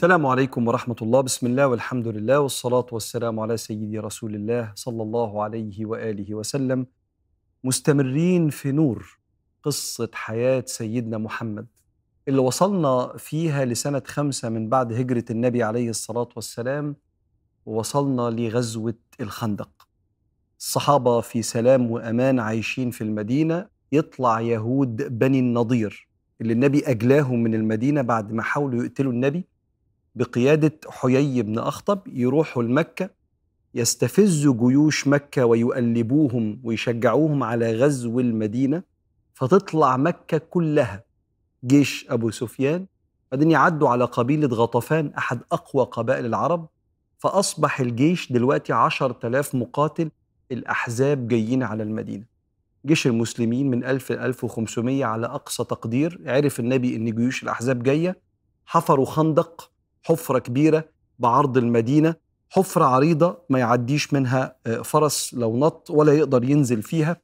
السلام عليكم ورحمة الله. بسم الله والحمد لله والصلاة والسلام على سيدي رسول الله صلى الله عليه وآله وسلم. مستمرين في نور قصة حياة سيدنا محمد اللي وصلنا فيها لسنة خمسة من بعد هجرة النبي عليه الصلاة والسلام ووصلنا لغزوة الخندق. الصحابة في سلام وأمان عايشين في المدينة. يطلع يهود بني النضير اللي النبي أجلاهم من المدينة بعد ما حاولوا يقتلوا النبي. بقيادة حيي بن أخطب يروحوا لمكة يستفزوا جيوش مكة ويؤلبوهم ويشجعوهم على غزو المدينة فتطلع مكة كلها جيش أبو سفيان بعدين يعدوا على قبيلة غطفان أحد أقوى قبائل العرب فأصبح الجيش دلوقتي عشر تلاف مقاتل الأحزاب جايين على المدينة. جيش المسلمين من 1000 ل 1500 على أقصى تقدير عرف النبي أن جيوش الأحزاب جاية حفروا خندق حفرة كبيرة بعرض المدينة حفرة عريضة ما يعديش منها فرس لو نط ولا يقدر ينزل فيها.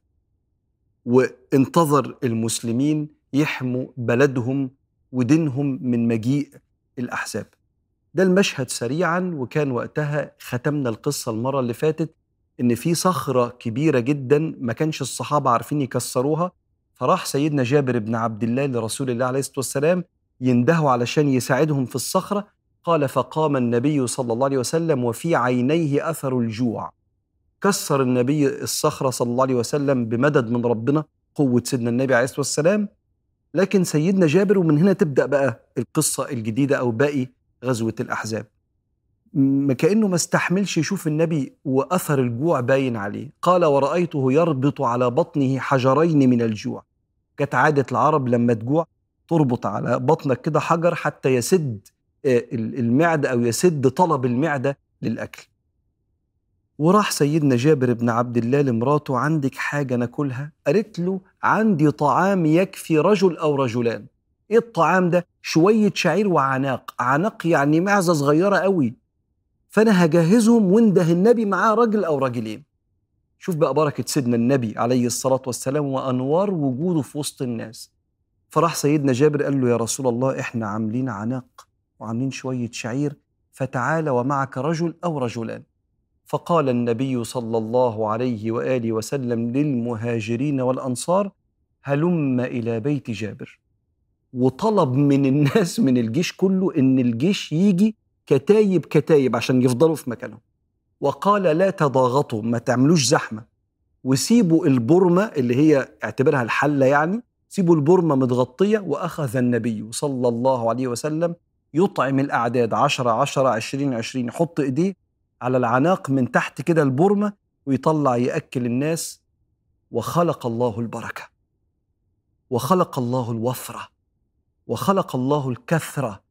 وانتظر المسلمين يحموا بلدهم ودينهم من مجيء الأحزاب. ده المشهد سريعا وكان وقتها ختمنا القصة المرة اللي فاتت إن في صخرة كبيرة جدا ما كانش الصحابة عارفين يكسروها فراح سيدنا جابر بن عبد الله لرسول الله عليه الصلاة والسلام يندهوا علشان يساعدهم في الصخرة قال فقام النبي صلى الله عليه وسلم وفي عينيه أثر الجوع. كسر النبي الصخرة صلى الله عليه وسلم بمدد من ربنا قوة سيدنا النبي عليه الصلاة والسلام. لكن سيدنا جابر ومن هنا تبدأ بقى القصة الجديدة أو باقي غزوة الأحزاب. ما كأنه ما استحملش يشوف النبي وأثر الجوع باين عليه. قال ورأيته يربط على بطنه حجرين من الجوع. كانت عادة العرب لما تجوع تربط على بطنك كده حجر حتى يسد المعدة أو يسد طلب المعدة للأكل. وراح سيدنا جابر بن عبد الله لمراته عندك حاجة ناكلها؟ قالت له عندي طعام يكفي رجل أو رجلان. إيه الطعام ده؟ شوية شعير وعناق. عناق يعني معزة صغيرة قوي. فأنا هجهزهم وانده النبي معاه راجل أو راجلين شوف بقى بركة سيدنا النبي عليه الصلاة والسلام وأنوار وجوده في وسط الناس. فراح سيدنا جابر قال له يا رسول الله إحنا عاملين عناق. وعاملين شوية شعير فتعال ومعك رجل أو رجلان. فقال النبي صلى الله عليه وآله وسلم للمهاجرين والأنصار هلم إلى بيت جابر. وطلب من الناس من الجيش كله إن الجيش يجي كتايب كتايب عشان يفضلوا في مكانهم. وقال لا تضاغطوا ما تعملوش زحمة. وسيبوا البرمة اللي هي اعتبرها الحلة يعني سيبوا البرمة متغطية وأخذ النبي صلى الله عليه وسلم يطعم الأعداد عشرة عشرة عشرين عشرين يحط إيديه على العناق من تحت كده البرمة ويطلع يأكل الناس. وخلق الله البركة. وخلق الله الوفرة. وخلق الله الكثرة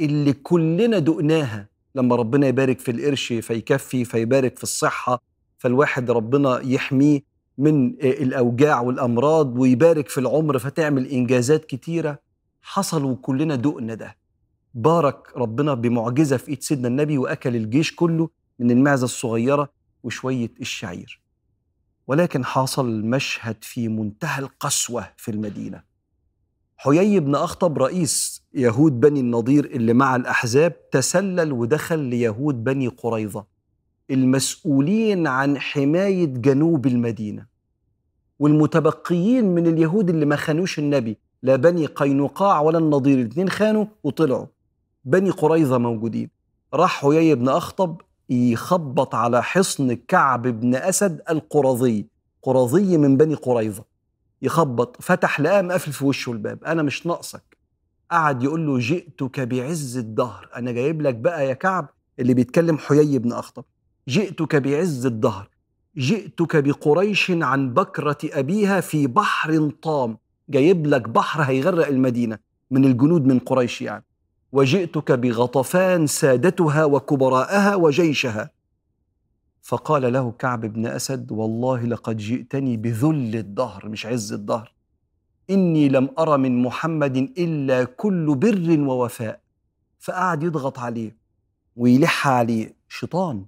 اللي كلنا دقناها. لما ربنا يبارك في القرش فيكفي فيبارك في الصحة فالواحد ربنا يحميه من الأوجاع والأمراض ويبارك في العمر فتعمل إنجازات كتيرة. حصل وكلنا دقنا ده. بارك ربنا بمعجزة في إيد سيدنا النبي وأكل الجيش كله من المعزة الصغيرة وشوية الشعير. ولكن حصل مشهد في منتهى القسوة في المدينة. حيي بن أخطب رئيس يهود بني النضير اللي مع الأحزاب تسلل ودخل ليهود بني قريظة المسؤولين عن حماية جنوب المدينة. والمتبقيين من اليهود اللي ما خانوش النبي لا بني قينقاع ولا النضير الاثنين خانوا وطلعوا. بني قريظة موجودين. راح حيي بن أخطب يخبط على حصن كعب بن أسد القرظي. قرظي من بني قريظة. يخبط فتح لقاه مقفل في وشه الباب. أنا مش ناقصك. قعد يقول له جئتك بعز الدهر. أنا جايب لك بقى يا كعب اللي بيتكلم حيي بن أخطب. جئتك بعز الدهر. جئتك بقريش عن بكرة أبيها في بحر طام. جايب لك بحر هيغرق المدينة من الجنود من قريش يعني. وجئتك بغطفان سادتها وكبراءها وجيشها. فقال له كعب بن أسد والله لقد جئتني بذل الدهر مش عز الدهر. إني لم ارى من محمد إلا كل بر ووفاء. فقعد يضغط عليه ويلح عليه شيطان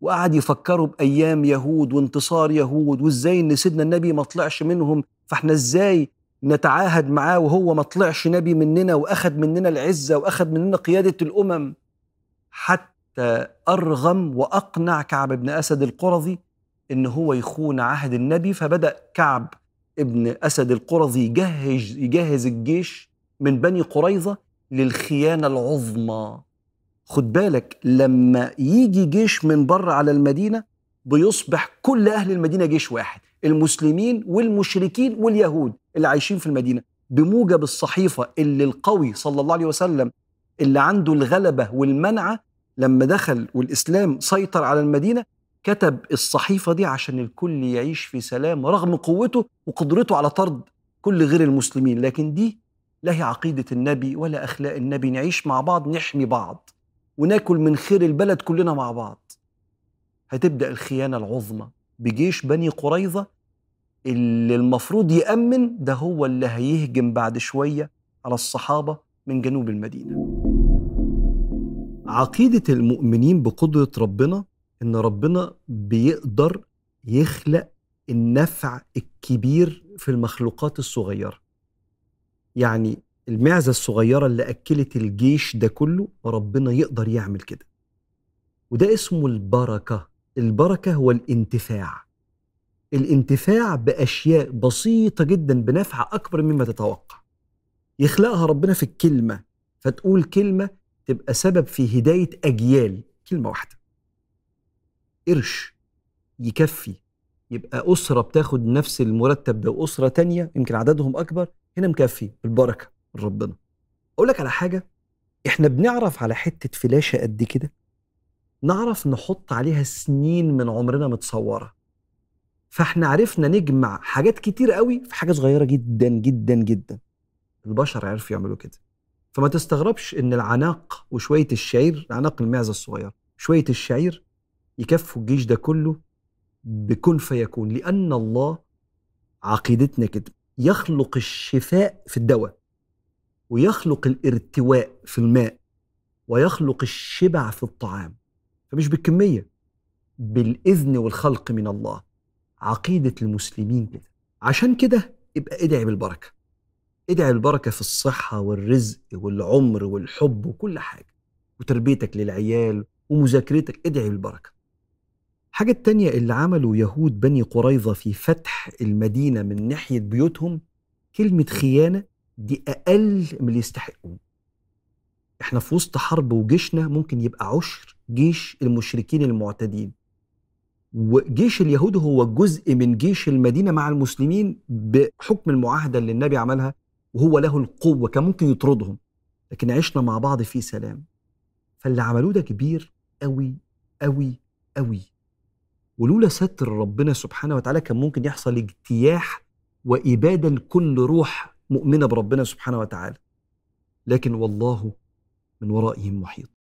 وقعد يفكروا بأيام يهود وانتصار يهود وإزاي إن سيدنا النبي ما طلعش منهم؟ فإحنا إزاي نتعاهد معاه وهو ما طلعش نبي مننا واخد مننا العزة واخد مننا قيادة الأمم. حتى أرغم وأقنع كعب بن أسد القرظي إن هو يخون عهد النبي فبدأ كعب ابن أسد القرظي يجهز, يجهز الجيش من بني قريظة للخيانة العظمى. خد بالك لما يجي جيش من بره على المدينة بيصبح كل أهل المدينة جيش واحد. المسلمين والمشركين واليهود اللي عايشين في المدينة بموجب الصحيفة اللي القوي صلى الله عليه وسلم اللي عنده الغلبة والمنعة لما دخل والإسلام سيطر على المدينة كتب الصحيفة دي عشان الكل يعيش في سلام رغم قوته وقدرته على طرد كل غير المسلمين. لكن دي لا هي عقيدة النبي ولا أخلاق النبي. نعيش مع بعض نحمي بعض وناكل من خير البلد كلنا مع بعض. هتبدأ الخيانة العظمى بجيش بني قريظة اللي المفروض يأمن ده هو اللي هيهجم بعد شوية على الصحابة من جنوب المدينة. عقيدة المؤمنين بقدرة ربنا إن ربنا بيقدر يخلق النفع الكبير في المخلوقات الصغيرة. يعني المعزة الصغيرة اللي أكلت الجيش ده كله ربنا يقدر يعمل كده. وده اسمه البركة. البركة هو الانتفاع. الانتفاع بأشياء بسيطة جدا بنفع أكبر مما تتوقع. يخلقها ربنا في الكلمة فتقول كلمة تبقى سبب في هداية أجيال. كلمة واحدة. قرش يكفي يبقى أسرة بتاخد نفس المرتب ده وأسرة تانية يمكن عددهم أكبر هنا مكفي بالبركة من ربنا. أقول لك على حاجة إحنا بنعرف على حتة فلاشة قد كده؟ نعرف نحط عليها سنين من عمرنا متصورة. فاحنا عرفنا نجمع حاجات كتير قوي في حاجة صغيرة جدا جدا جدا. البشر عرفوا يعملوا كده. فما تستغربش إن العناق وشوية الشعير عناق المعزة الصغير شوية الشعير يكفوا الجيش ده كله بكن فيكون لأن الله عقيدتنا كده. يخلق الشفاء في الدواء ويخلق الارتواء في الماء ويخلق الشبع في الطعام. فمش بالكمية بالإذن والخلق من الله. عقيدة المسلمين كده. عشان كده يبقى ادعي بالبركة. ادعي البركة في الصحة والرزق والعمر والحب وكل حاجة. وتربيتك للعيال ومذاكرتك ادعي بالبركة. حاجة التانية اللي عملوا يهود بني قريظة في فتح المدينة من ناحية بيوتهم كلمة خيانة دي أقل من اللي يستحقوه. إحنا في وسط حرب وجيشنا ممكن يبقى عشر جيش المشركين المعتدين. وجيش اليهود هو جزء من جيش المدينة مع المسلمين بحكم المعاهدة اللي النبي عملها وهو له القوة كان ممكن يطردهم لكن عشنا مع بعض في سلام. فاللي عملوه ده كبير قوي قوي قوي ولولا ستر ربنا سبحانه وتعالى كان ممكن يحصل اجتياح وإبادة لكل روح مؤمنة بربنا سبحانه وتعالى. لكن والله من ورائهم محيط.